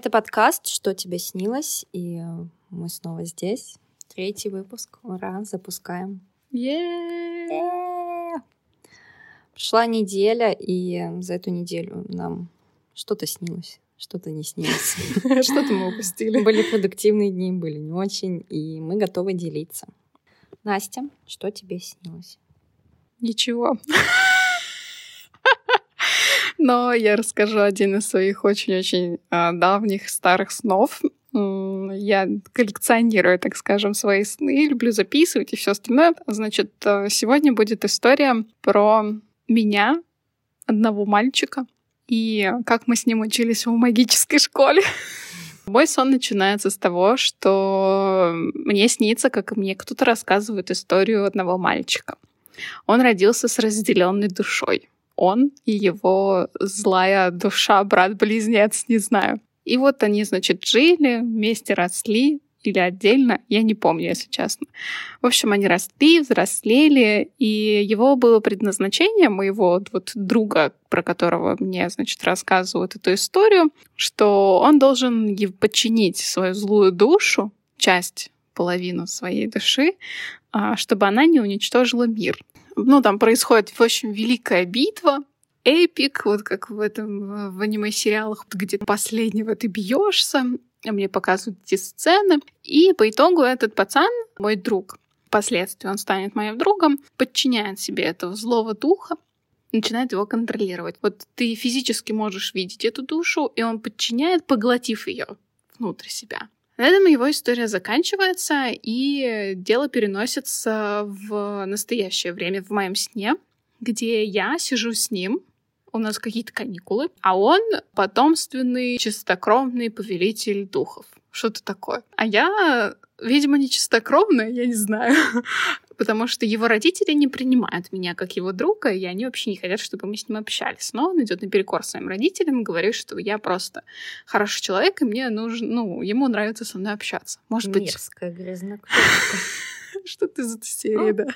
Это подкаст «Что тебе снилось?» И мы снова здесь. Третий выпуск. Ура, запускаем. Yeah. Прошла неделя, и за эту неделю нам что-то снилось, что-то не снилось. Что-то мы упустили. Были продуктивные дни, были не очень, и мы готовы делиться. Настя, что тебе снилось? Ничего. Но я расскажу один из своих очень-очень а, давних старых снов. Я коллекционирую, так скажем, свои сны, люблю записывать и все остальное. Значит, э, сегодня будет история про меня, одного мальчика, и как мы с ним учились в магической школе. Мой сон начинается с того, что мне снится, как мне кто-то рассказывает историю одного мальчика. Он родился с разделенной душой. Он и его злая душа, брат-близнец, не знаю. И вот они, значит, жили, вместе росли, или отдельно, я не помню, если честно. В общем, они росли, взрослели, и его было предназначение моего вот друга, про которого мне, значит, рассказывают эту историю, что он должен подчинить свою злую душу, часть, половину своей души, а, чтобы она не уничтожила мир. Ну, там происходит, в общем, великая битва, эпик, вот как в этом в аниме-сериалах, где последнего ты бьешься, мне показывают эти сцены. И по итогу этот пацан, мой друг, впоследствии он станет моим другом, подчиняет себе этого злого духа, начинает его контролировать. Вот ты физически можешь видеть эту душу, и он подчиняет, поглотив ее внутрь себя. На этом его история заканчивается, и дело переносится в настоящее время, в моем сне, где я сижу с ним, у нас какие-то каникулы, а он потомственный, чистокровный повелитель духов. Что-то такое. А я, видимо, не чистокровная, я не знаю. Потому что его родители не принимают меня как его друга, и они вообще не хотят, чтобы мы с ним общались. Но он идет наперекор своим родителям и говорит, что я просто хороший человек, и мне нужно, ну, ему нравится со мной общаться. Может быть... Мерзкая грязнокровка. Что ты за серия, да?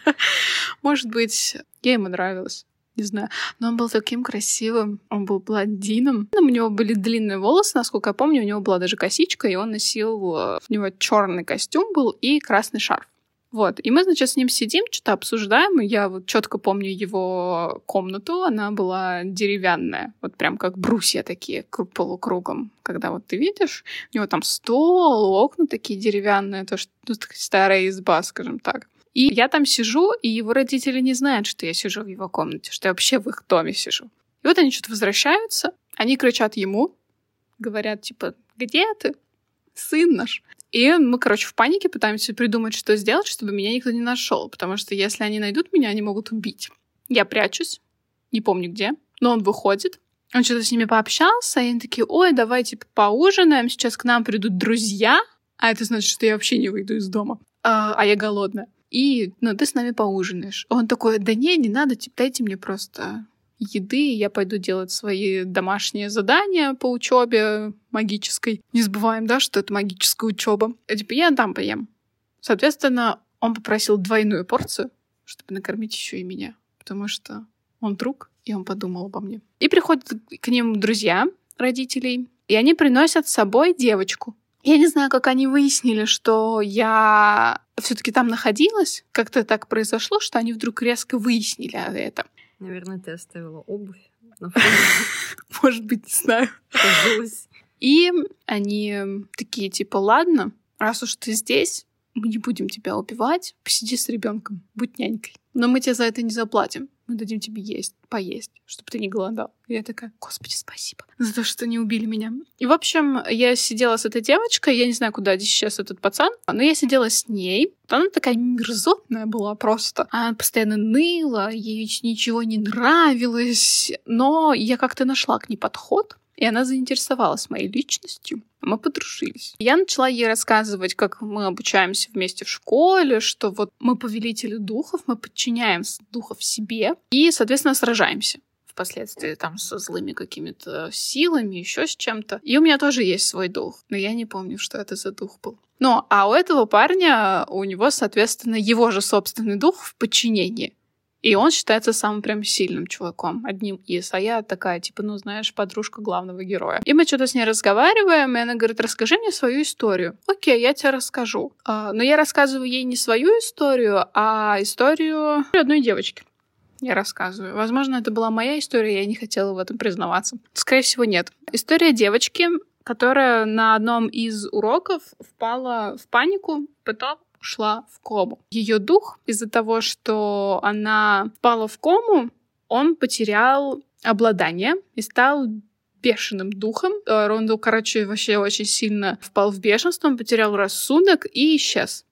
Может быть, я ему нравилась не знаю. Но он был таким красивым. Он был блондином. У него были длинные волосы, насколько я помню, у него была даже косичка, и он носил... Э, у него черный костюм был и красный шарф. Вот. И мы, значит, с ним сидим, что-то обсуждаем. Я вот четко помню его комнату. Она была деревянная. Вот прям как брусья такие полукругом. Когда вот ты видишь, у него там стол, окна такие деревянные. То, что ну, старая изба, скажем так. И я там сижу, и его родители не знают, что я сижу в его комнате, что я вообще в их доме сижу. И вот они что-то возвращаются, они кричат ему, говорят, типа, где ты? Сын наш. И мы, короче, в панике пытаемся придумать, что сделать, чтобы меня никто не нашел. Потому что если они найдут меня, они могут убить. Я прячусь, не помню где, но он выходит, он что-то с ними пообщался, и они такие, ой, давайте типа, поужинаем, сейчас к нам придут друзья, а это значит, что я вообще не выйду из дома, а, а я голодная и ну, ты с нами поужинаешь. Он такой, да не, не надо, типа, дайте мне просто еды, я пойду делать свои домашние задания по учебе магической. Не забываем, да, что это магическая учеба. И, типа, я там поем. Соответственно, он попросил двойную порцию, чтобы накормить еще и меня, потому что он друг, и он подумал обо мне. И приходят к ним друзья родителей, и они приносят с собой девочку. Я не знаю, как они выяснили, что я все-таки там находилась. Как-то так произошло, что они вдруг резко выяснили это. Наверное, ты оставила обувь. Может быть, не знаю. И они такие, типа, ладно, раз уж ты здесь, мы не будем тебя убивать, посиди с ребенком, будь нянькой. Но мы тебе за это не заплатим мы дадим тебе есть, поесть, чтобы ты не голодал. И я такая, господи, спасибо за то, что не убили меня. И, в общем, я сидела с этой девочкой, я не знаю, куда сейчас этот пацан, но я сидела с ней. Она такая мерзотная была просто. Она постоянно ныла, ей ничего не нравилось. Но я как-то нашла к ней подход. И она заинтересовалась моей личностью. Мы подружились. Я начала ей рассказывать, как мы обучаемся вместе в школе, что вот мы повелители духов, мы подчиняем духов себе и, соответственно, сражаемся впоследствии там со злыми какими-то силами, еще с чем-то. И у меня тоже есть свой дух, но я не помню, что это за дух был. Ну, а у этого парня, у него, соответственно, его же собственный дух в подчинении. И он считается самым прям сильным чуваком, одним из. А я такая, типа, ну, знаешь, подружка главного героя. И мы что-то с ней разговариваем, и она говорит, расскажи мне свою историю. Окей, я тебе расскажу. А, но я рассказываю ей не свою историю, а историю одной девочки я рассказываю. Возможно, это была моя история, я не хотела в этом признаваться. Скорее всего, нет. История девочки, которая на одном из уроков впала в панику, потом ушла в кому. Ее дух из-за того, что она впала в кому, он потерял обладание и стал бешеным духом. Э, Рондо, короче, вообще очень сильно впал в бешенство, он потерял рассудок и исчез.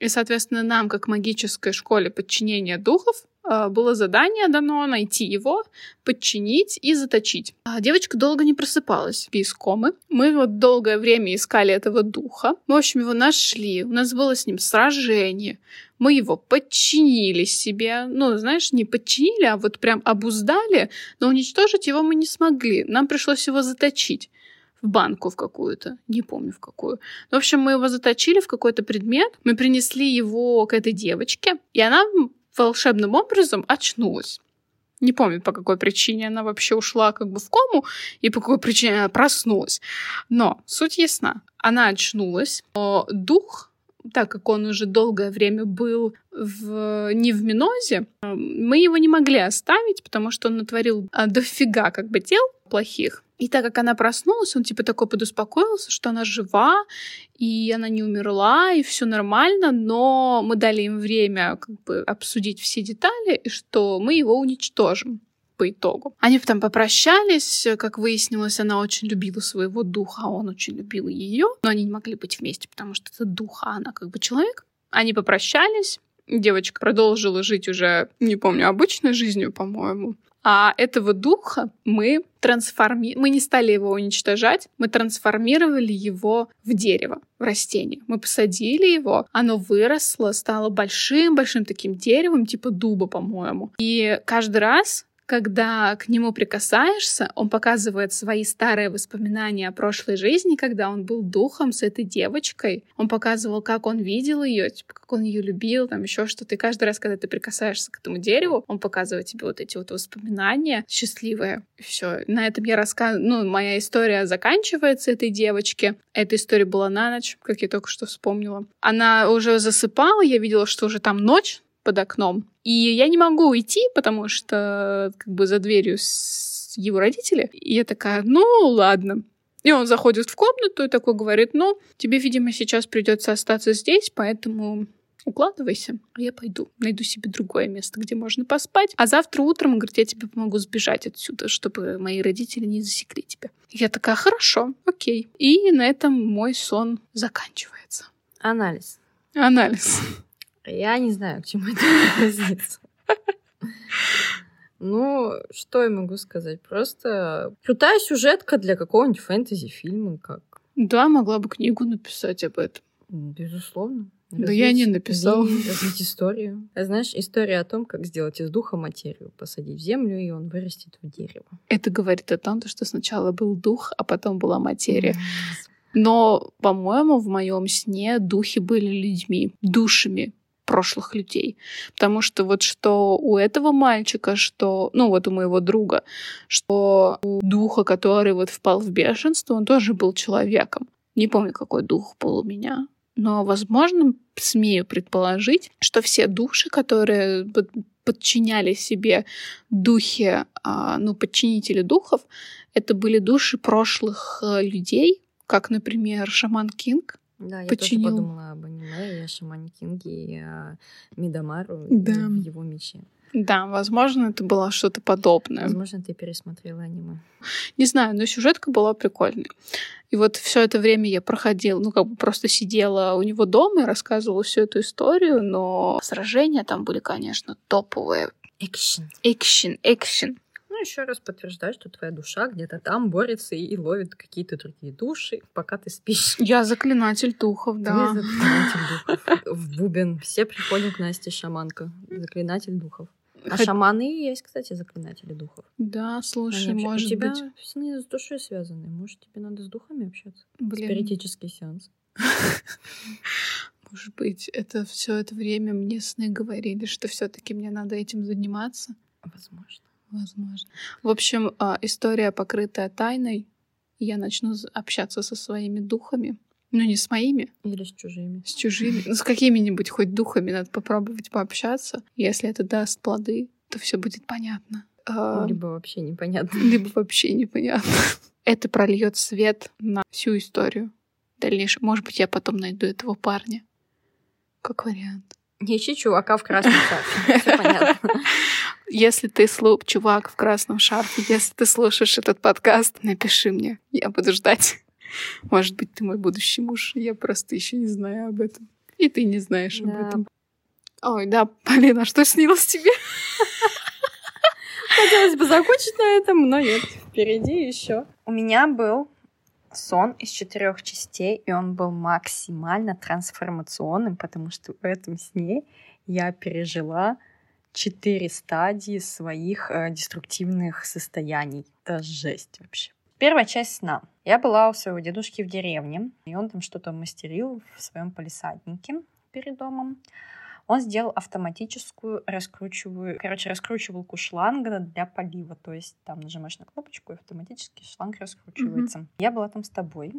И, соответственно, нам, как магической школе подчинения духов, было задание дано найти его, подчинить и заточить. А девочка долго не просыпалась без комы. Мы вот долгое время искали этого духа. В общем, его нашли. У нас было с ним сражение. Мы его подчинили себе. Ну, знаешь, не подчинили, а вот прям обуздали, но уничтожить его мы не смогли. Нам пришлось его заточить в банку в какую-то, не помню в какую. В общем, мы его заточили в какой-то предмет, мы принесли его к этой девочке, и она волшебным образом очнулась. Не помню, по какой причине она вообще ушла как бы в кому и по какой причине она проснулась. Но суть ясна. Она очнулась, но дух так как он уже долгое время был в, не в Минозе, мы его не могли оставить, потому что он натворил а, дофига как бы дел плохих. И так как она проснулась, он типа такой подуспокоился, что она жива, и она не умерла, и все нормально, но мы дали им время как бы обсудить все детали, и что мы его уничтожим по итогу. Они потом попрощались, как выяснилось, она очень любила своего духа, а он очень любил ее, но они не могли быть вместе, потому что это дух, а она как бы человек. Они попрощались, девочка продолжила жить уже, не помню, обычной жизнью, по-моему. А этого духа мы трансформи... мы не стали его уничтожать, мы трансформировали его в дерево, в растение. Мы посадили его, оно выросло, стало большим-большим таким деревом, типа дуба, по-моему. И каждый раз, когда к нему прикасаешься, он показывает свои старые воспоминания о прошлой жизни, когда он был духом с этой девочкой. Он показывал, как он видел ее, типа, как он ее любил, там еще что-то. И каждый раз, когда ты прикасаешься к этому дереву, он показывает тебе вот эти вот воспоминания счастливые. Все. На этом я рассказываю. Ну, моя история заканчивается этой девочке. Эта история была на ночь, как я только что вспомнила. Она уже засыпала, я видела, что уже там ночь, под окном. И я не могу уйти, потому что как бы за дверью его родители. И я такая, ну ладно. И он заходит в комнату и такой говорит, ну, тебе, видимо, сейчас придется остаться здесь, поэтому укладывайся, а я пойду, найду себе другое место, где можно поспать. А завтра утром, он говорит, я тебе помогу сбежать отсюда, чтобы мои родители не засекли тебя. Я такая, хорошо, окей. И на этом мой сон заканчивается. Анализ. Анализ. Я не знаю, к чему это относится. Ну, что я могу сказать? Просто крутая сюжетка для какого-нибудь фэнтези-фильма, как. Да, могла бы книгу написать об этом. Безусловно. Да я не написала. Развить историю. А знаешь, история о том, как сделать из духа материю, посадить в землю, и он вырастет в дерево. Это говорит о том, что сначала был дух, а потом была материя. Но, по-моему, в моем сне духи были людьми, душами, прошлых людей. Потому что вот что у этого мальчика, что, ну вот у моего друга, что у духа, который вот впал в бешенство, он тоже был человеком. Не помню, какой дух был у меня. Но, возможно, смею предположить, что все души, которые подчиняли себе духи, а, ну, подчинители духов, это были души прошлых э, людей, как, например, Шаман Кинг, да, я починил. тоже подумала об аниме, и Шамане Кинге, и о Мидамару, Да. и в его мече. Да, возможно, это было что-то подобное. Возможно, ты пересмотрела аниме. Не знаю, но сюжетка была прикольной. И вот все это время я проходила, ну, как бы просто сидела у него дома и рассказывала всю эту историю, но сражения там были, конечно, топовые. Экшен. Экшен, экшен. Еще раз подтверждаю, что твоя душа где-то там борется и, ловит какие-то другие души, пока ты спишь. Я заклинатель духов, да. Ты заклинатель духов. В бубен. Все приходят к Насте шаманка. Заклинатель духов. А Хоть- шаманы и есть, кстати, заклинатели духов. Да, слушай, Они может у тебя быть... сны с душой связаны. Может, тебе надо с духами общаться? Блин. Спиритический сеанс. Может быть, это все это время мне сны говорили, что все-таки мне надо этим заниматься. Возможно. Возможно. В общем, а, история покрытая тайной. Я начну общаться со своими духами. Ну, не с моими. Или с чужими. С чужими. Ну, с какими-нибудь хоть духами надо попробовать пообщаться. Если это даст плоды, то все будет понятно. А, либо вообще непонятно. Либо вообще непонятно. Это прольет свет на всю историю. Дальнейшем. Может быть, я потом найду этого парня. Как вариант. Не ищи чувака в красном шарфе. Все понятно. Если ты слуп, чувак в красном шарфе, если ты слушаешь этот подкаст, напиши мне. Я буду ждать. Может быть, ты мой будущий муж. Я просто еще не знаю об этом. И ты не знаешь да. об этом. Ой, да, Полина, а что снилось тебе? Хотелось бы закончить на этом, но нет. Впереди еще. У меня был сон из четырех частей, и он был максимально трансформационным, потому что в этом сне я пережила четыре стадии своих э, деструктивных состояний. Это жесть вообще. Первая часть сна. Я была у своего дедушки в деревне, и он там что-то мастерил в своем полисаднике перед домом он сделал автоматическую раскручиваю, короче, раскручивалку шланга для полива. То есть там нажимаешь на кнопочку, и автоматически шланг раскручивается. Mm-hmm. Я была там с тобой,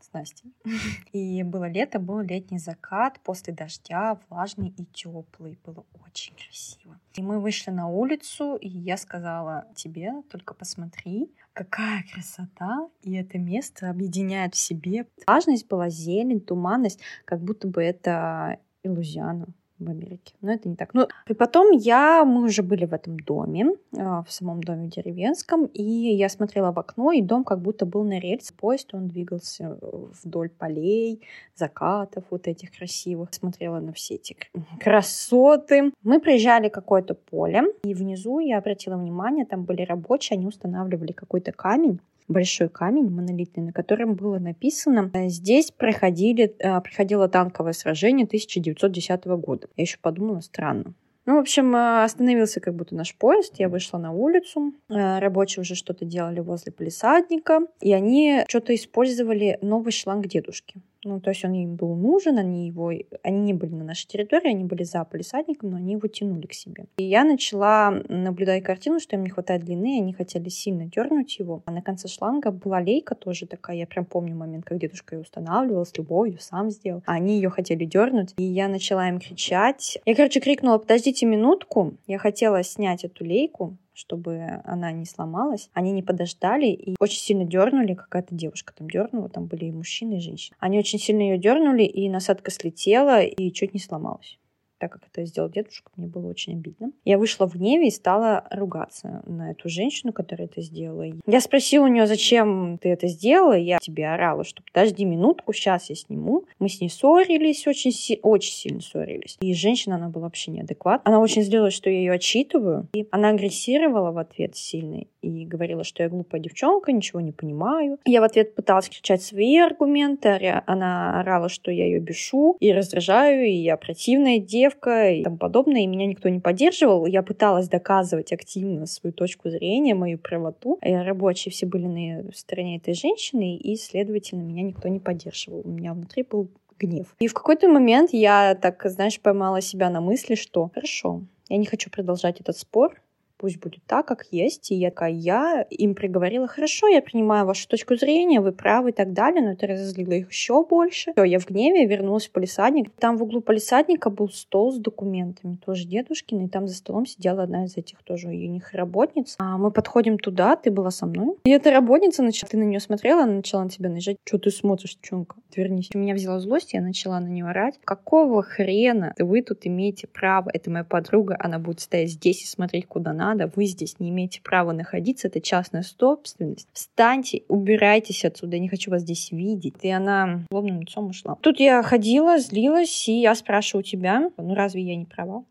с Настей. И было лето, был летний закат после дождя, влажный и теплый. Было очень красиво. И мы вышли на улицу, и я сказала тебе, только посмотри, какая красота, и это место объединяет в себе. Влажность была зелень, туманность, как будто бы это Илузиана в Америке. Но это не так. Ну, и потом я, мы уже были в этом доме, а, в самом доме деревенском, и я смотрела в окно, и дом как будто был на рельсе. Поезд, он двигался вдоль полей, закатов вот этих красивых. Смотрела на все эти красоты. Мы приезжали какое-то поле, и внизу я обратила внимание, там были рабочие, они устанавливали какой-то камень, большой камень монолитный, на котором было написано «Здесь проходили, э, проходило танковое сражение 1910 года». Я еще подумала, странно. Ну, в общем, э, остановился как будто наш поезд, я вышла на улицу, э, рабочие уже что-то делали возле полисадника, и они что-то использовали новый шланг дедушки. Ну, то есть он им был нужен, они его, они не были на нашей территории, они были за полисадником, но они его тянули к себе. И я начала наблюдать картину, что им не хватает длины, они хотели сильно дернуть его. А на конце шланга была лейка тоже такая, я прям помню момент, как дедушка ее устанавливал с любовью, сам сделал. А они ее хотели дернуть, и я начала им кричать. Я, короче, крикнула, подождите минутку, я хотела снять эту лейку, чтобы она не сломалась. Они не подождали и очень сильно дернули, какая-то девушка там дернула, там были и мужчины, и женщины. Они очень сильно ее дернули, и насадка слетела и чуть не сломалась так как это сделал дедушка, мне было очень обидно. Я вышла в гневе и стала ругаться на эту женщину, которая это сделала. Я спросила у нее, зачем ты это сделала, я тебе орала, что подожди минутку, сейчас я сниму. Мы с ней ссорились, очень, си- очень сильно ссорились. И женщина, она была вообще неадекватна. Она очень злилась, что я ее отчитываю. И она агрессировала в ответ сильно и говорила, что я глупая девчонка, ничего не понимаю. Я в ответ пыталась кричать свои аргументы. Она орала, что я ее бешу и раздражаю, и я противная девушка девка и тому подобное, и меня никто не поддерживал. Я пыталась доказывать активно свою точку зрения, мою правоту. И рабочие все были на стороне этой женщины, и, следовательно, меня никто не поддерживал. У меня внутри был гнев. И в какой-то момент я так, знаешь, поймала себя на мысли, что хорошо, я не хочу продолжать этот спор, пусть будет так, как есть. И я такая, я им приговорила, хорошо, я принимаю вашу точку зрения, вы правы и так далее, но это разозлило их еще больше. Все, я в гневе вернулась в полисадник. Там в углу полисадника был стол с документами, тоже дедушкин, и там за столом сидела одна из этих тоже у них работниц. А мы подходим туда, ты была со мной. И эта работница, начала, ты на нее смотрела, она начала на тебя наезжать. Что ты смотришь, девчонка? Отвернись. Меня взяла злость, я начала на нее орать. Какого хрена вы тут имеете право? Это моя подруга, она будет стоять здесь и смотреть, куда надо надо, вы здесь не имеете права находиться, это частная собственность. Встаньте, убирайтесь отсюда, я не хочу вас здесь видеть. И она злобным лицом ушла. Тут я ходила, злилась, и я спрашиваю тебя, ну разве я не права?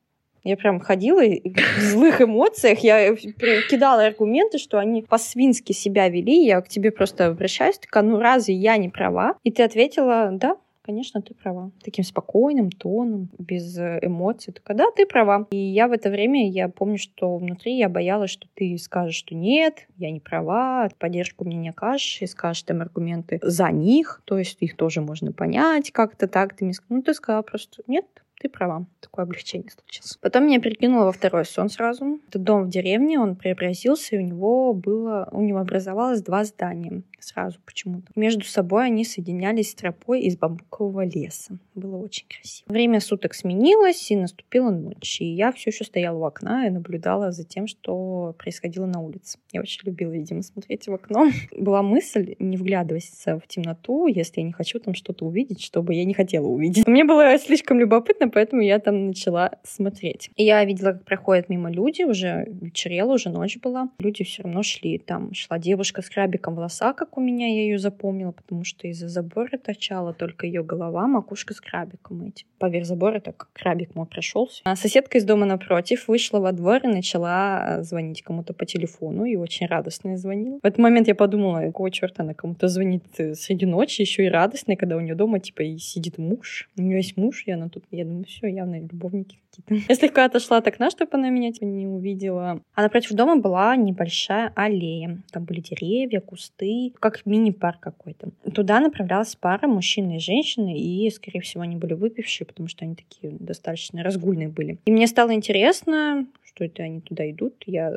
Я прям ходила в злых эмоциях, я кидала аргументы, что они по-свински себя вели, я к тебе просто обращаюсь, такая, ну разве я не права? И ты ответила, да, конечно, ты права. Таким спокойным тоном, без э, эмоций. Только да, ты права. И я в это время, я помню, что внутри я боялась, что ты скажешь, что нет, я не права, поддержку мне не окажешь, и скажешь там аргументы за них, то есть их тоже можно понять как-то так. Ты мне ну ты сказала просто нет, ты права, такое облегчение случилось. Потом меня перекинуло во второй сон сразу. Это дом в деревне, он преобразился, и у него было, у него образовалось два здания сразу почему-то. Между собой они соединялись тропой из бамбукового леса. Было очень красиво. Время суток сменилось, и наступила ночь. И я все еще стояла у окна и наблюдала за тем, что происходило на улице. Я очень любила, видимо, смотреть в окно. Была мысль не вглядываться в темноту, если я не хочу там что-то увидеть, чтобы я не хотела увидеть. Мне было слишком любопытно, поэтому я там начала смотреть. И я видела, как проходят мимо люди, уже вечерело, уже ночь была. Люди все равно шли. Там шла девушка с крабиком в волосах, как у меня, я ее запомнила, потому что из-за забора торчала только ее голова, макушка с крабиком этим. Поверх забора так крабик мой прошелся. А соседка из дома напротив вышла во двор и начала звонить кому-то по телефону, и очень радостно звонила. В этот момент я подумала, какого черта она кому-то звонит э, среди ночи, еще и радостная, когда у нее дома, типа, и сидит муж. У нее есть муж, и она тут, я думаю, все, явно любовники какие-то. Я слегка отошла от окна, чтобы она меня типа, не увидела. А напротив дома была небольшая аллея. Там были деревья, кусты, как мини-парк какой-то. Туда направлялась пара мужчины и женщины, и, скорее всего, они были выпившие, потому что они такие достаточно разгульные были. И мне стало интересно, что это они туда идут. Я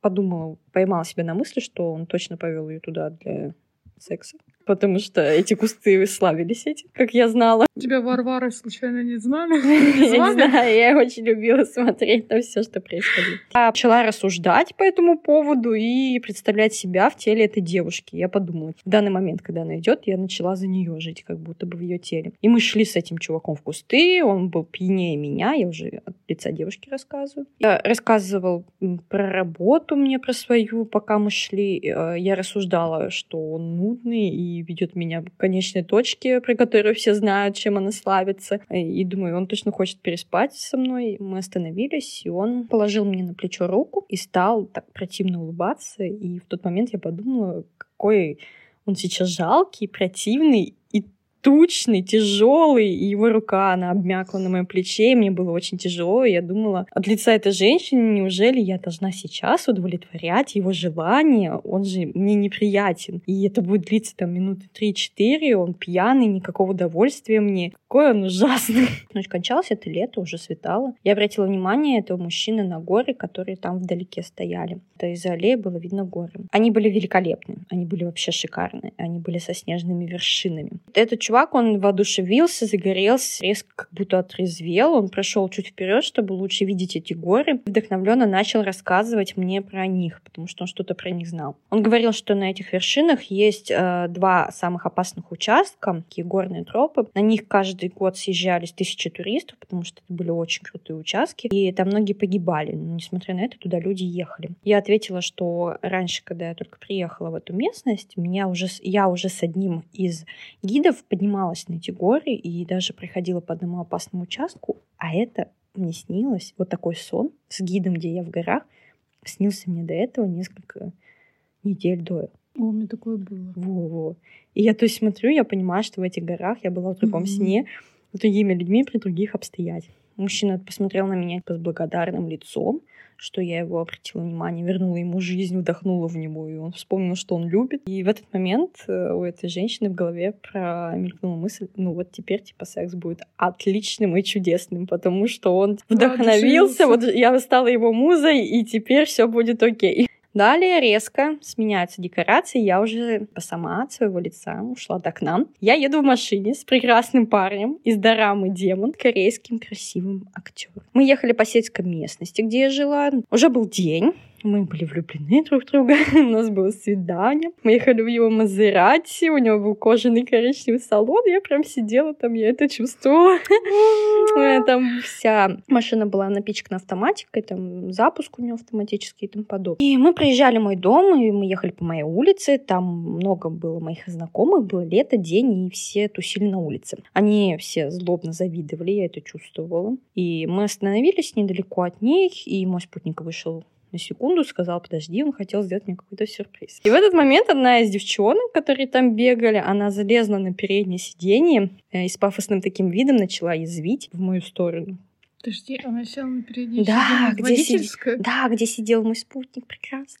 подумала, поймала себя на мысли, что он точно повел ее туда для секса потому что эти кусты славились этим, как я знала. Тебя Варвары случайно не знали? Я не знаю, я очень любила смотреть на все, что происходит. Я начала рассуждать по этому поводу и представлять себя в теле этой девушки. Я подумала, в данный момент, когда она идет, я начала за нее жить, как будто бы в ее теле. И мы шли с этим чуваком в кусты, он был пьянее меня, я уже от лица девушки рассказываю. Я рассказывал про работу мне, про свою, пока мы шли. Э, я рассуждала, что он нудный и ведет меня к конечной точке, про которую все знают, чем она славится. И думаю, он точно хочет переспать со мной. Мы остановились, и он положил мне на плечо руку и стал так противно улыбаться. И в тот момент я подумала, какой он сейчас жалкий, противный тучный, тяжелый, и его рука, она обмякла на моем плече, и мне было очень тяжело, и я думала, от лица этой женщины, неужели я должна сейчас удовлетворять его желание? Он же мне неприятен. И это будет длиться там минуты 3-4, он пьяный, никакого удовольствия мне. Какой он ужасный. Ночь кончалась, это лето, уже светало. Я обратила внимание этого мужчины на горы, которые там вдалеке стояли. Это из аллеи было видно горы. Они были великолепны, они были вообще шикарны, они были со снежными вершинами. Этот чувак, он воодушевился, загорелся, резко как будто отрезвел. Он прошел чуть вперед, чтобы лучше видеть эти горы. Вдохновленно начал рассказывать мне про них, потому что он что-то про них знал. Он говорил, что на этих вершинах есть э, два самых опасных участка, такие горные тропы. На них каждый год съезжались тысячи туристов, потому что это были очень крутые участки. И там многие погибали. Но, несмотря на это, туда люди ехали. Я ответила, что раньше, когда я только приехала в эту местность, меня уже, я уже с одним из гидов поднималась на эти горы и даже проходила по одному опасному участку, а это мне снилось, вот такой сон с гидом, где я в горах, снился мне до этого несколько недель до. О, у меня такое было. Во-во. И я то есть смотрю, я понимаю, что в этих горах я была в другом mm-hmm. сне, с другими людьми при других обстоятельствах. Мужчина посмотрел на меня с благодарным лицом, что я его обратила внимание, вернула ему жизнь, вдохнула в него, и он вспомнил, что он любит. И в этот момент э, у этой женщины в голове промелькнула мысль, ну вот теперь типа секс будет отличным и чудесным, потому что он вдохновился, вот я стала его музой, и теперь все будет окей. Далее резко сменяются декорации, я уже сама от своего лица ушла от окна. Я еду в машине с прекрасным парнем из дорамы «Демон», корейским красивым актером. Мы ехали по сельской местности, где я жила. Уже был день, мы были влюблены друг в друга, у нас было свидание. Мы ехали в его Мазерати, у него был кожаный коричневый салон, я прям сидела там, я это чувствовала. Там вся машина была напичкана автоматикой, там запуск у него автоматический и тому подобное. И мы проезжали мой дом, и мы ехали по моей улице, там много было моих знакомых, было лето, день, и все тусили на улице. Они все злобно завидовали, я это чувствовала. И мы остановились недалеко от них, и мой спутник вышел на секунду, сказал, подожди, он хотел сделать мне какой-то сюрприз. И в этот момент одна из девчонок, которые там бегали, она залезла на переднее сиденье э, и с пафосным таким видом начала язвить в мою сторону. Подожди, она села на переднее да, где сидел, да, где сидел мой спутник прекрасно.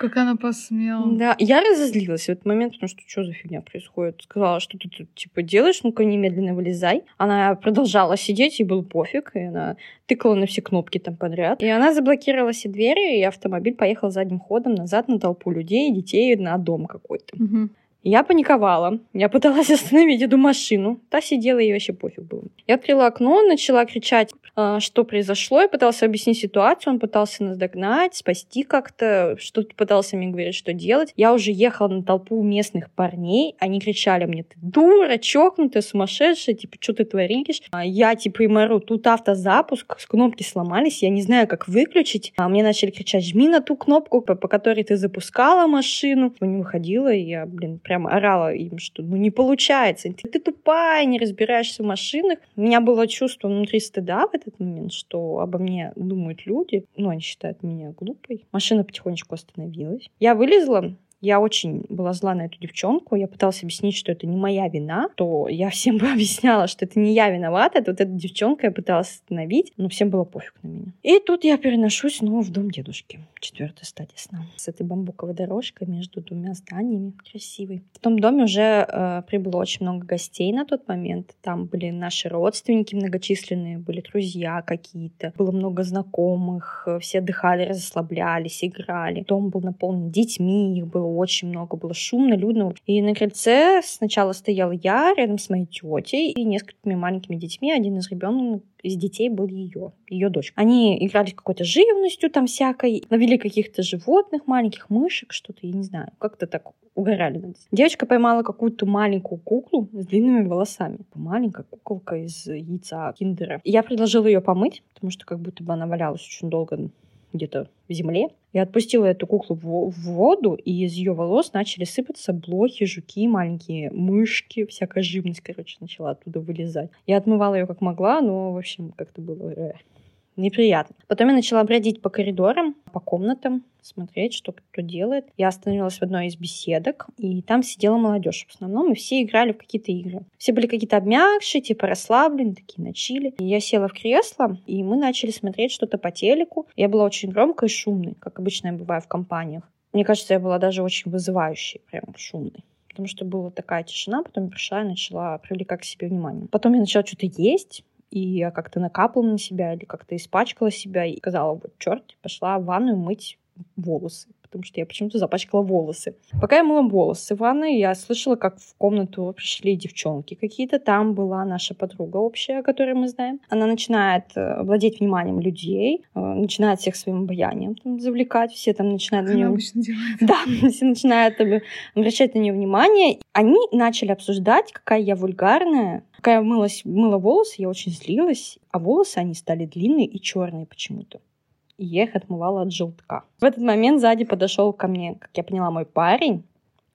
Как она посмела. Да, я разозлилась в этот момент, потому что что за фигня происходит. Сказала, что ты тут типа делаешь, ну-ка немедленно вылезай. Она продолжала сидеть, и был пофиг, и она тыкала на все кнопки там подряд. И она заблокировала все двери, и автомобиль поехал задним ходом назад на толпу людей, детей, на дом какой-то. Угу. Я паниковала. Я пыталась остановить эту машину. Та сидела, и вообще пофиг было. Я открыла окно, начала кричать, а, что произошло. Я пытался объяснить ситуацию. Он пытался нас догнать, спасти как-то. Что-то пытался мне говорить, что делать. Я уже ехала на толпу местных парней. Они кричали мне, ты дура, чокнутая, сумасшедшая, типа, что ты творишь? А я, типа, им ору, тут автозапуск, кнопки сломались, я не знаю, как выключить. А мне начали кричать, жми на ту кнопку, по, по которой ты запускала машину. Не выходила, и я, блин, прям орала им, что ну не получается, ты, ты тупая, не разбираешься в машинах. У меня было чувство внутри стыда в этот момент, что обо мне думают люди, ну, они считают меня глупой. Машина потихонечку остановилась. Я вылезла, я очень была зла на эту девчонку. Я пыталась объяснить, что это не моя вина. То я всем бы объясняла, что это не я виновата. Это вот эта девчонка я пыталась остановить, но всем было пофиг на меня. И тут я переношусь снова в дом дедушки. Четвертая стадия сна. С этой бамбуковой дорожкой между двумя зданиями. Красивый. В том доме уже э, прибыло очень много гостей на тот момент. Там были наши родственники многочисленные, были друзья какие-то. Было много знакомых. Все отдыхали, расслаблялись, играли. Дом был наполнен детьми. Их было очень много, было шумно, людно. И на крыльце сначала стоял я рядом с моей тетей и несколькими маленькими детьми. Один из ребенок из детей был ее, ее дочь. Они играли какой-то живностью там всякой, ловили каких-то животных, маленьких мышек, что-то, я не знаю, как-то так угорали Девочка поймала какую-то маленькую куклу с длинными волосами. Маленькая куколка из яйца киндера. Я предложила ее помыть, потому что как будто бы она валялась очень долго где-то в земле. Я отпустила эту куклу в воду, и из ее волос начали сыпаться блохи, жуки, маленькие мышки, всякая живность, короче, начала оттуда вылезать. Я отмывала ее как могла, но, в общем, как-то было э, неприятно. Потом я начала бродить по коридорам, по комнатам, смотреть, что кто делает. Я остановилась в одной из беседок, и там сидела молодежь в основном, и все играли в какие-то игры. Все были какие-то обмякшие, типа расслабленные, такие на чили. И я села в кресло, и мы начали смотреть что-то по телеку. Я была очень громкой и шумной, как обычно я бываю в компаниях. Мне кажется, я была даже очень вызывающей, прям шумной потому что была такая тишина, потом я пришла и начала привлекать к себе внимание. Потом я начала что-то есть, и я как-то накапала на себя или как-то испачкала себя и сказала, вот черт, пошла в ванную мыть волосы потому что я почему-то запачкала волосы. Пока я мыла волосы в ванной, я слышала, как в комнату пришли девчонки какие-то. Там была наша подруга общая, которую мы знаем. Она начинает э, владеть вниманием людей, э, начинает всех своим обаянием там, завлекать. Все там начинают как на нее... Да, все начинают обращать на нее внимание. Они начали обсуждать, какая я вульгарная, Пока я мылась, мыла волосы, я очень злилась, а волосы они стали длинные и черные почему-то. И я их отмывала от желтка. В этот момент сзади подошел ко мне, как я поняла, мой парень.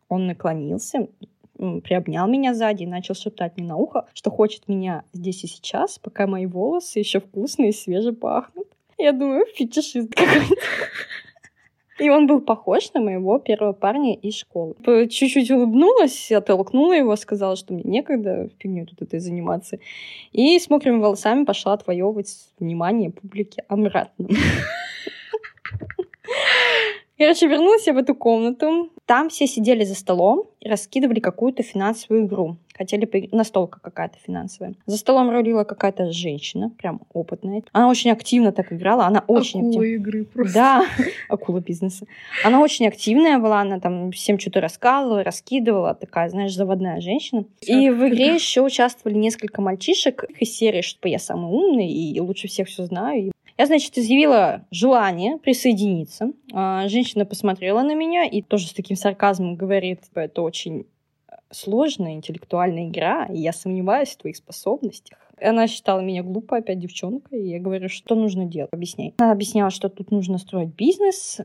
Он наклонился, приобнял меня сзади и начал шептать мне на ухо, что хочет меня здесь и сейчас, пока мои волосы еще вкусные и свеже пахнут. Я думаю, фетишист какой-то. И он был похож на моего первого парня из школы. Чуть-чуть улыбнулась, оттолкнула его, сказала, что мне некогда фигню тут этой заниматься. И с мокрыми волосами пошла отвоевывать внимание публики обратно. Короче, вернулась я в эту комнату. Там все сидели за столом и раскидывали какую-то финансовую игру. Хотели поиграть. Настолка какая-то финансовая. За столом рулила какая-то женщина, прям опытная. Она очень активно так играла. Она очень акула активная. игры просто. Да, акула бизнеса. Она очень активная была. Она там всем что-то рассказывала, раскидывала. Такая, знаешь, заводная женщина. И в игре еще участвовали несколько мальчишек из серии, что я самый умный и лучше всех все знаю. Я, значит, изъявила желание присоединиться. А, женщина посмотрела на меня и тоже с таким сарказмом говорит, типа, это очень сложная интеллектуальная игра, и я сомневаюсь в твоих способностях. Она считала меня глупой, опять девчонкой, и я говорю, что нужно делать, объясняй. Она объясняла, что тут нужно строить бизнес,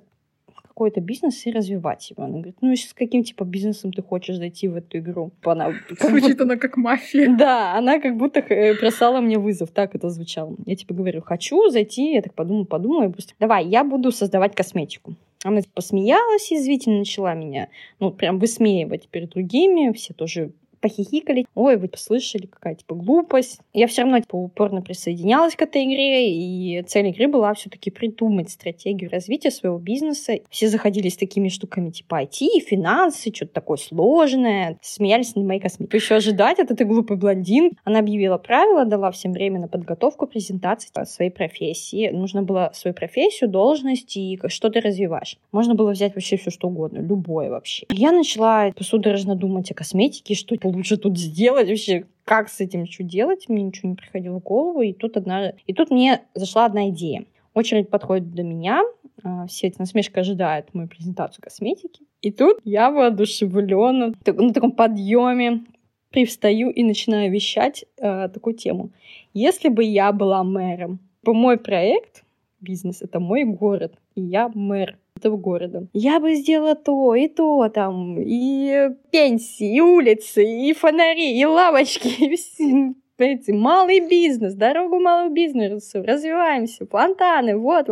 какой-то бизнес и развивать его. Она говорит, ну, с каким, типа, бизнесом ты хочешь зайти в эту игру? Она, Звучит будто... она как мафия. Да, она как будто э, бросала мне вызов. Так это звучало. Я, типа, говорю, хочу зайти. Я так подумала, подумала. И быстро, давай, я буду создавать косметику. Она типа, посмеялась язвительно, начала меня, ну, прям высмеивать перед другими. Все тоже похихикали. Ой, вы послышали, какая типа глупость. Я все равно типа, упорно присоединялась к этой игре, и цель игры была все-таки придумать стратегию развития своего бизнеса. Все заходили с такими штуками типа IT, финансы, что-то такое сложное. Смеялись над моей косметикой. Еще ожидать от этой глупой блондин. Она объявила правила, дала всем время на подготовку презентации своей профессии. Нужно было свою профессию, должность и что ты развиваешь. Можно было взять вообще все что угодно, любое вообще. Я начала судорожно думать о косметике, что лучше тут сделать вообще? Как с этим что делать? Мне ничего не приходило в голову. И тут, одна... и тут мне зашла одна идея. Очередь подходит до меня, а, все эти насмешка ожидают мою презентацию косметики. И тут я воодушевлена на таком подъеме привстаю и начинаю вещать э, такую тему. Если бы я была мэром, по мой проект, бизнес — это мой город, и я мэр этого города. Я бы сделала то и то там, и пенсии, и улицы, и фонари, и лавочки, и эти, малый бизнес, дорогу малого бизнеса, развиваемся, плантаны, вот.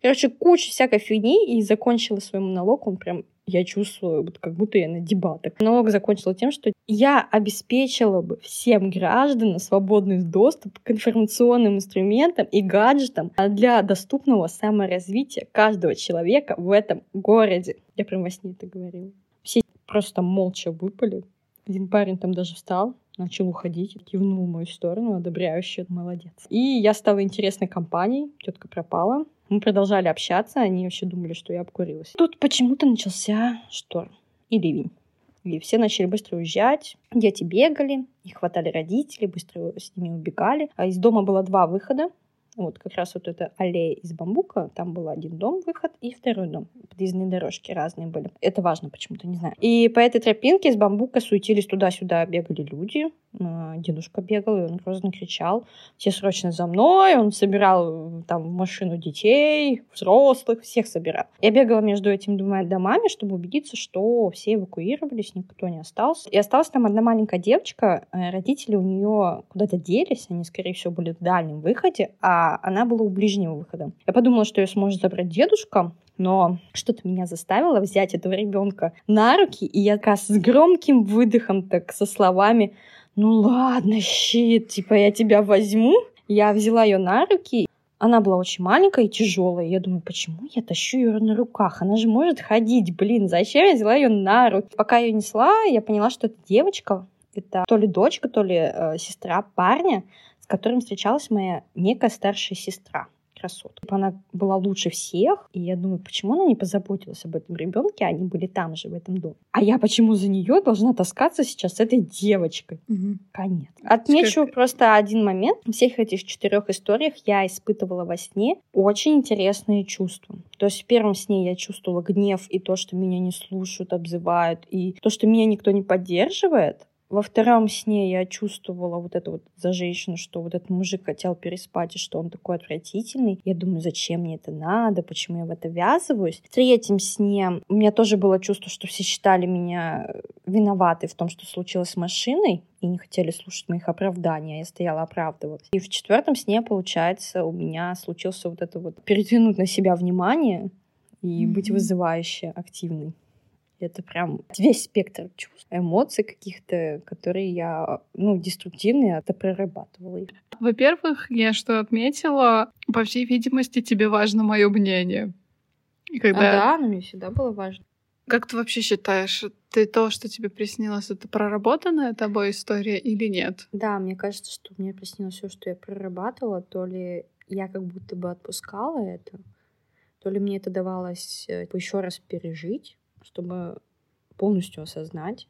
Короче, куча всякой фигни, и закончила свой монолог, он прям я чувствую, вот как будто я на дебатах. Налог закончила тем, что я обеспечила бы всем гражданам свободный доступ к информационным инструментам и гаджетам для доступного саморазвития каждого человека в этом городе. Я прям во сне это говорила. Все просто молча выпали. Один парень там даже встал, начал уходить, кивнул в мою сторону, одобряющий, молодец. И я стала интересной компанией, тетка пропала. Мы продолжали общаться, они вообще думали, что я обкурилась. Тут почему-то начался шторм и ливень. И все начали быстро уезжать. Дети бегали, их хватали родители, быстро с ними убегали. А из дома было два выхода. Вот как раз вот эта аллея из бамбука, там был один дом, выход, и второй дом. Подъездные дорожки разные были. Это важно почему-то, не знаю. И по этой тропинке из бамбука суетились туда-сюда, бегали люди. А, дедушка бегал, и он грозно кричал. Все срочно за мной. Он собирал там в машину детей, взрослых, всех собирал. Я бегала между этими двумя домами, чтобы убедиться, что все эвакуировались, никто не остался. И осталась там одна маленькая девочка. Э, родители у нее куда-то делись, они, скорее всего, были в дальнем выходе, а она была у ближнего выхода. Я подумала, что ее сможет забрать дедушка, но что-то меня заставило взять этого ребенка на руки, и я как с громким выдохом, так со словами «Ну ладно, щит, типа я тебя возьму». Я взяла ее на руки, она была очень маленькая и тяжелая. Я думаю, почему я тащу ее на руках? Она же может ходить, блин, зачем я взяла ее на руки? Пока ее несла, я поняла, что это девочка, это то ли дочка, то ли э, сестра парня, которым встречалась моя некая старшая сестра красотка. Она была лучше всех, и я думаю, почему она не позаботилась об этом ребенке, они были там же, в этом доме. А я почему за нее должна таскаться сейчас с этой девочкой? Угу. Конец. Отмечу как... просто один момент. В всех этих четырех историях я испытывала во сне очень интересные чувства. То есть в первом сне я чувствовала гнев и то, что меня не слушают, обзывают, и то, что меня никто не поддерживает. Во втором сне я чувствовала вот это вот за женщину, что вот этот мужик хотел переспать, и что он такой отвратительный. Я думаю, зачем мне это надо, почему я в это ввязываюсь. В третьем сне у меня тоже было чувство, что все считали меня виноватой в том, что случилось с машиной, и не хотели слушать моих оправданий, а я стояла оправдываться. И в четвертом сне, получается, у меня случился вот это вот перетянуть на себя внимание и mm-hmm. быть вызывающе активной. Это прям весь спектр чувств, эмоций каких-то, которые я, ну, деструктивные, это прорабатывала. Во-первых, я что отметила, по всей видимости, тебе важно мое мнение. И когда... А да, но мне всегда было важно. Как ты вообще считаешь, ты то, что тебе приснилось, это проработанная тобой история или нет? Да, мне кажется, что мне приснилось все, что я прорабатывала, то ли я как будто бы отпускала это, то ли мне это давалось э, еще раз пережить, чтобы полностью осознать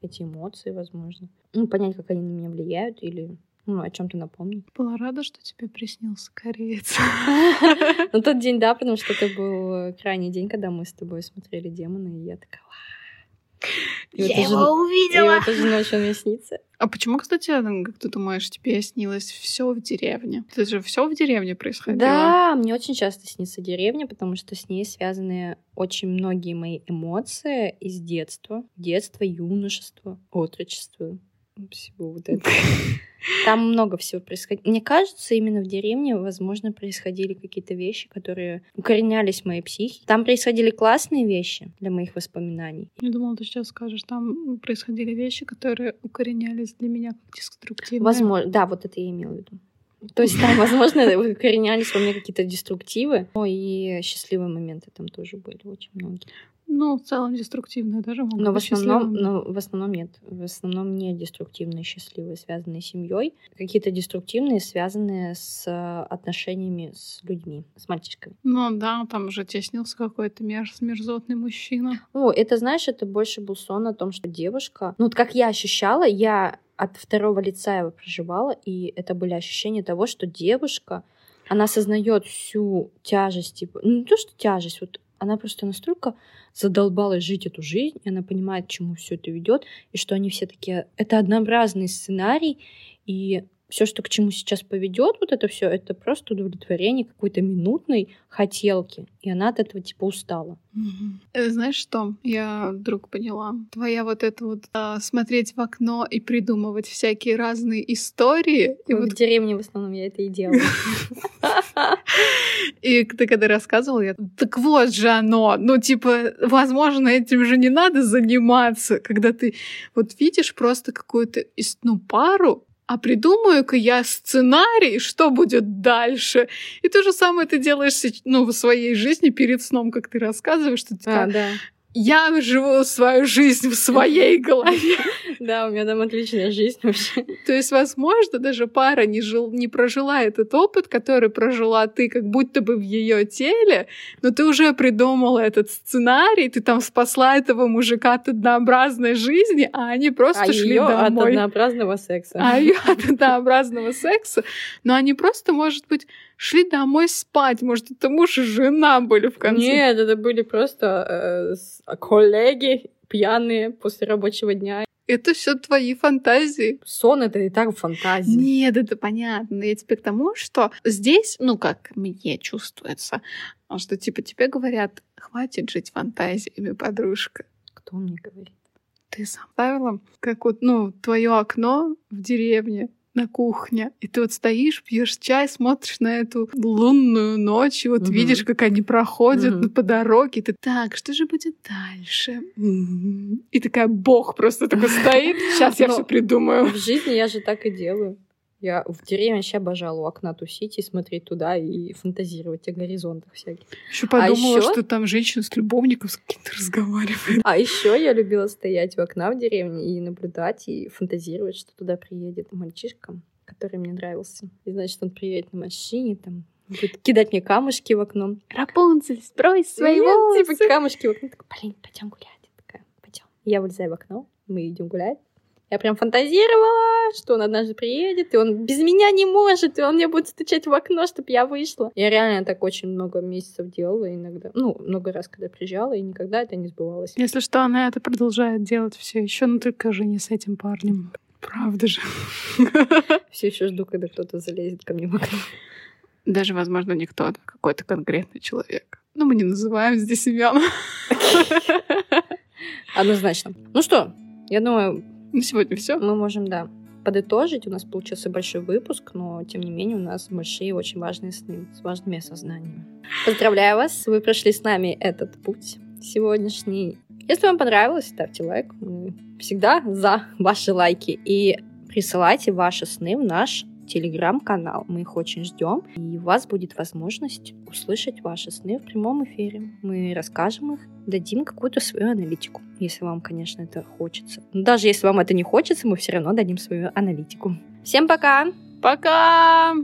эти эмоции, возможно. Ну, понять, как они на меня влияют или ну, о чем-то напомнить. Была рада, что тебе приснился кореец. Ну, тот день, да, потому что это был крайний день, когда мы с тобой смотрели демоны, и я такая, Я его же, увидела! И вот уже ночью мне снится. А почему, кстати, как ты думаешь, тебе снилось все в деревне? Это же все в деревне происходило. Да, мне очень часто снится деревня, потому что с ней связаны очень многие мои эмоции из детства. Детства, юношества, отрочества, всего вот этого. Там много всего происходило. Мне кажется, именно в деревне, возможно, происходили какие-то вещи, которые укоренялись в моей психике. Там происходили классные вещи для моих воспоминаний. Я думала, ты сейчас скажешь, там происходили вещи, которые укоренялись для меня как деструктивные. Возможно, да, вот это я имела в виду. То есть там, возможно, укоренялись во мне какие-то деструктивы, но и счастливые моменты там тоже были очень многие. Ну, в целом деструктивные тоже могут но в основном, Но в основном нет. В основном не деструктивные, счастливые, связанные с семьей. Какие-то деструктивные, связанные с отношениями с людьми, с мальчишками. Ну да, там уже тебе снился какой-то мерз, мерзотный мужчина. О, это, знаешь, это больше был сон о том, что девушка... Ну, вот как я ощущала, я от второго лица его проживала, и это были ощущения того, что девушка, она осознает всю тяжесть, типа, ну не то, что тяжесть, вот она просто настолько задолбалась жить эту жизнь, и она понимает, к чему все это ведет, и что они все такие... Это однообразный сценарий, и все, что к чему сейчас поведет, вот это все, это просто удовлетворение какой-то минутной хотелки. И она от этого типа устала. Угу. Знаешь что? Я вдруг поняла. Твоя вот это вот а, смотреть в окно и придумывать всякие разные истории. И в вот... деревне в основном я это и делаю. И ты когда рассказывал, я так вот же оно. Ну, типа, возможно, этим же не надо заниматься, когда ты вот видишь просто какую-то ну, пару, а придумаю-ка я сценарий, что будет дальше. И то же самое ты делаешь ну, в своей жизни перед сном, как ты рассказываешь, что ты а, да я живу свою жизнь в своей голове. Да, у меня там отличная жизнь вообще. То есть, возможно, даже пара не, жил, не прожила этот опыт, который прожила ты, как будто бы в ее теле, но ты уже придумала этот сценарий, ты там спасла этого мужика от однообразной жизни, а они просто а шли домой. от однообразного секса. А ее от однообразного секса. Но они просто, может быть, шли домой спать. Может, это муж и жена были в конце. Нет, это были просто э, коллеги пьяные после рабочего дня. Это все твои фантазии. Сон это и так фантазия. Нет, это понятно. Я теперь к тому, что здесь, ну как мне чувствуется, что типа тебе говорят, хватит жить фантазиями, подружка. Кто мне говорит? Ты сам ставила, как вот, ну, твое окно в деревне, на кухне, и ты вот стоишь, пьешь чай, смотришь на эту лунную ночь, и вот угу. видишь, как они проходят угу. по дороге, и ты так, что же будет дальше? И такая бог просто такой стоит, сейчас я все придумаю. В жизни я же так и делаю. Я в деревне вообще обожала у окна тусить и смотреть туда и фантазировать о горизонтах всяких. Еще подумала, а ещё... что там женщина с любовником с кем-то разговаривает. А еще я любила стоять у окна в деревне и наблюдать и фантазировать, что туда приедет мальчишка, который мне нравился. И значит, он приедет на машине, там будет кидать мне камушки в окно. Рапунцель, сбрось свои волосы. Типа камушки в окно. Такая, блин, пойдем гулять. Я такая, пойдем. Я вылезаю в окно, мы идем гулять. Я прям фантазировала, что он однажды приедет, и он без меня не может, и он мне будет стучать в окно, чтобы я вышла. Я реально так очень много месяцев делала иногда. Ну, много раз, когда приезжала, и никогда это не сбывалось. Если что, она это продолжает делать все еще, но только же не с этим парнем. Правда же. Все еще жду, когда кто-то залезет ко мне в окно. Даже, возможно, не кто-то, какой-то конкретный человек. Но мы не называем здесь имен. Однозначно. Ну что, я думаю, на сегодня все. Мы можем, да, подытожить. У нас получился большой выпуск, но тем не менее у нас большие, очень важные сны с важными осознаниями. Поздравляю вас, вы прошли с нами этот путь сегодняшний. Если вам понравилось, ставьте лайк. Мы всегда за ваши лайки. И присылайте ваши сны в наш телеграм-канал. Мы их очень ждем. И у вас будет возможность услышать ваши сны в прямом эфире. Мы расскажем их, дадим какую-то свою аналитику, если вам, конечно, это хочется. Но даже если вам это не хочется, мы все равно дадим свою аналитику. Всем пока! Пока!